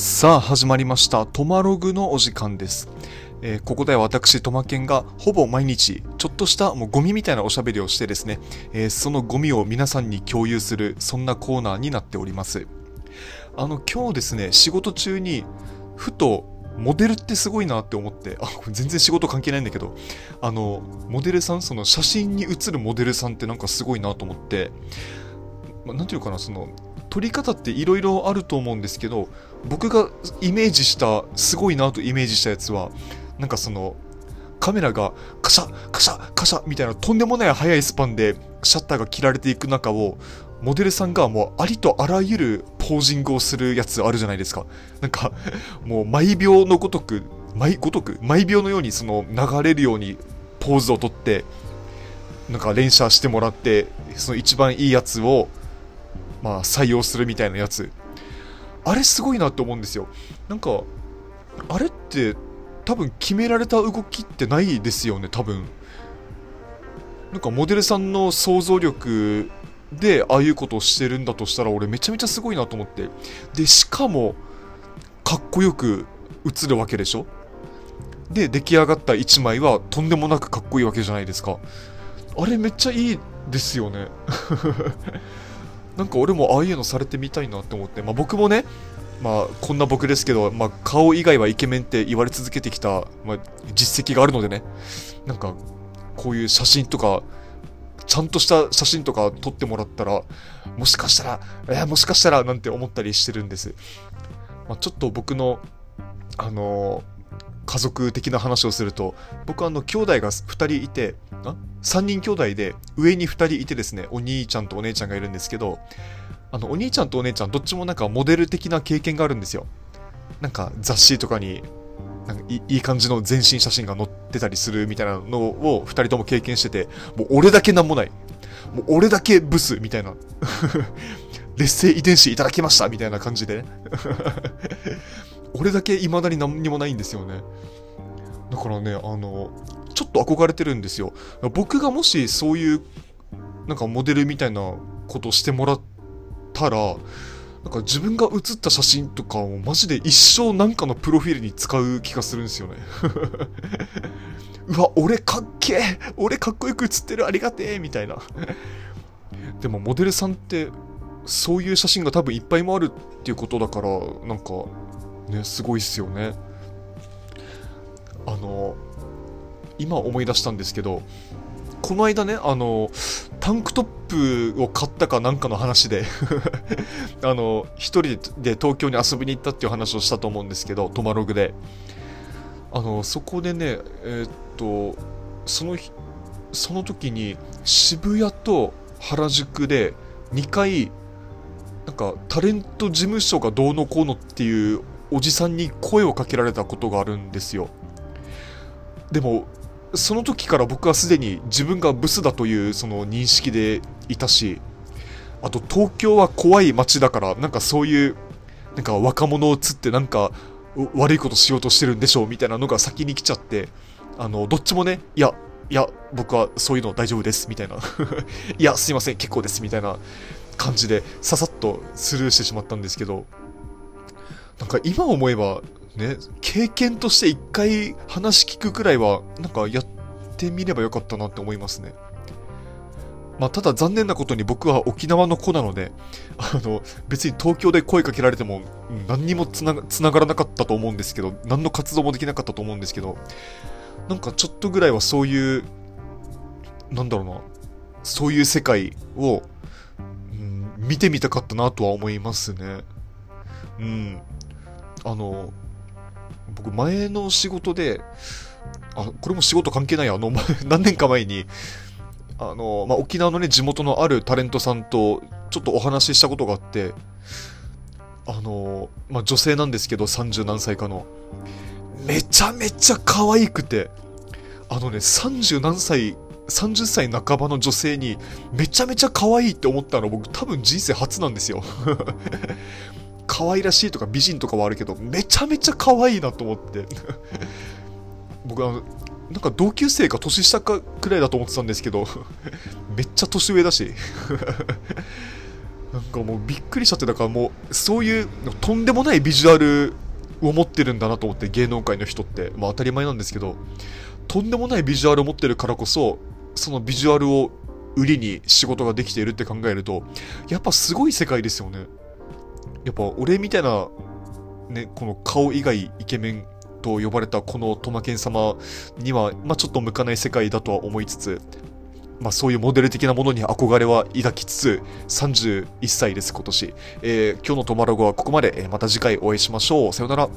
さあ始まりました。トマログのお時間です、えーここでは私トマケンがほぼ毎日ちょっとしたもうゴミみたいなおしゃべりをしてですね、えーそのゴミを皆さんに共有するそんなコーナーになっております。あの今日ですね仕事中にふとモデルってすごいなって思ってあ全然仕事関係ないんだけどあのモデルさんその写真に写るモデルさんってなんかすごいなと思ってまあなんていうかなその撮り方っていろいろあると思うんですけど僕がイメージしたすごいなとイメージしたやつはなんかそのカメラがカシャカシャカシャみたいなとんでもない速いスパンでシャッターが切られていく中をモデルさんがもうありとあらゆるポージングをするやつあるじゃないですか。なんか もう毎秒のごとく毎ごとく毎秒のようにその流れるようにポーズをとってなんか連写してもらってその一番いいやつをまあ採用するみたいなやつ。あれすごいなって思うんですよ。なんかあれって多分決められた動きってないですよね多分。なんかモデルさんの想像力でああいうことをしてるんだとしたら俺めちゃめちゃすごいなと思って。でしかもかっこよく映るわけでしょ？で出来上がった1枚はとんでもなくかっこいいわけじゃないですか。あれめっちゃいいですよね。なんか俺もああいうのされてみたいなって思って、まあ、僕もね、まあ、こんな僕ですけど、まあ、顔以外はイケメンって言われ続けてきた、まあ、実績があるのでね、なんか、こういう写真とか、ちゃんとした写真とか撮ってもらったら、もしかしたら、えーもしかしたらなんて思ったりしてるんです。まあ、ちょっと僕の、あのー家族的な話をすると、僕あの、兄弟が2人いて、あ3人兄弟で、上に2人いてですね、お兄ちゃんとお姉ちゃんがいるんですけど、あの、お兄ちゃんとお姉ちゃん、どっちもなんかモデル的な経験があるんですよ。なんか雑誌とかに、なんかいいい感じの全身写真が載ってたりするみたいなのを2人とも経験してて、もう俺だけなんもない。もう俺だけブスみたいな。劣勢遺伝子いただきましたみたいな感じでね。俺だけ未だに何にもないんですよね。だからね、あの、ちょっと憧れてるんですよ。僕がもしそういう、なんかモデルみたいなことしてもらったら、なんか自分が写った写真とかをマジで一生なんかのプロフィールに使う気がするんですよね。うわ、俺かっけえ俺かっこよく写ってるありがてえみたいな。でもモデルさんって、そういう写真が多分いっぱいもあるっていうことだから、なんか、ね、すごいっすよね。あの、今思い出したんですけど、この間ね、あの、タンクトップを買ったかなんかの話で あの、一人で東京に遊びに行ったっていう話をしたと思うんですけど、トマログで。あの、そこでね、えーっと、その日、その時に渋谷と原宿で2回、なんかタレント事務所がどうのこうのっていうおじさんに声をかけられたことがあるんですよ。でも、その時から僕はすでに自分がブスだというその認識でいたし、あと東京は怖い街だから、なんかそういう、なんか若者を釣ってなんか悪いことしようとしてるんでしょうみたいなのが先に来ちゃって、あの、どっちもね、いや、いや、僕はそういうの大丈夫です、みたいな。いや、すいません、結構です、みたいな感じで、ささっとスルーしてしまったんですけど、なんか今思えば、ね、経験として一回話聞くくらいは、なんかやってみればよかったなって思いますね。まあ、ただ残念なことに僕は沖縄の子なので、あの、別に東京で声かけられても、何にもつながつながらなかったと思うんですけど、何の活動もできなかったと思うんですけど、なんかちょっとぐらいはそういう、なんだろうな、そういう世界を、見てみたかったなとは思いますね。うん。あの、僕前の仕事で、あ、これも仕事関係ないあの、何年か前に、あの、まあ、沖縄のね、地元のあるタレントさんと、ちょっとお話ししたことがあって、あの、まあ、女性なんですけど、30何歳かの。めちゃめちゃ可愛くて、あのね、30何歳、30歳半ばの女性に、めちゃめちゃ可愛いって思ったの僕多分人生初なんですよ。可愛らしいとか美人とかはあるけど、めちゃめちゃ可愛いなと思って。僕あの、なんか同級生か年下かくらいだと思ってたんですけど、めっちゃ年上だし。なんかもうびっくりしちゃってだからもうそういうとんでもないビジュアルを持ってるんだなと思って芸能界の人ってまあ当たり前なんですけどとんでもないビジュアルを持ってるからこそそのビジュアルを売りに仕事ができているって考えるとやっぱすごい世界ですよねやっぱ俺みたいなねこの顔以外イケメンと呼ばれたこのトマケン様には、まあ、ちょっと向かない世界だとは思いつつまあ、そういうモデル的なものに憧れは抱きつつ、31歳です、今年。えー、今日のトマログはここまで。え、また次回お会いしましょう。さよなら。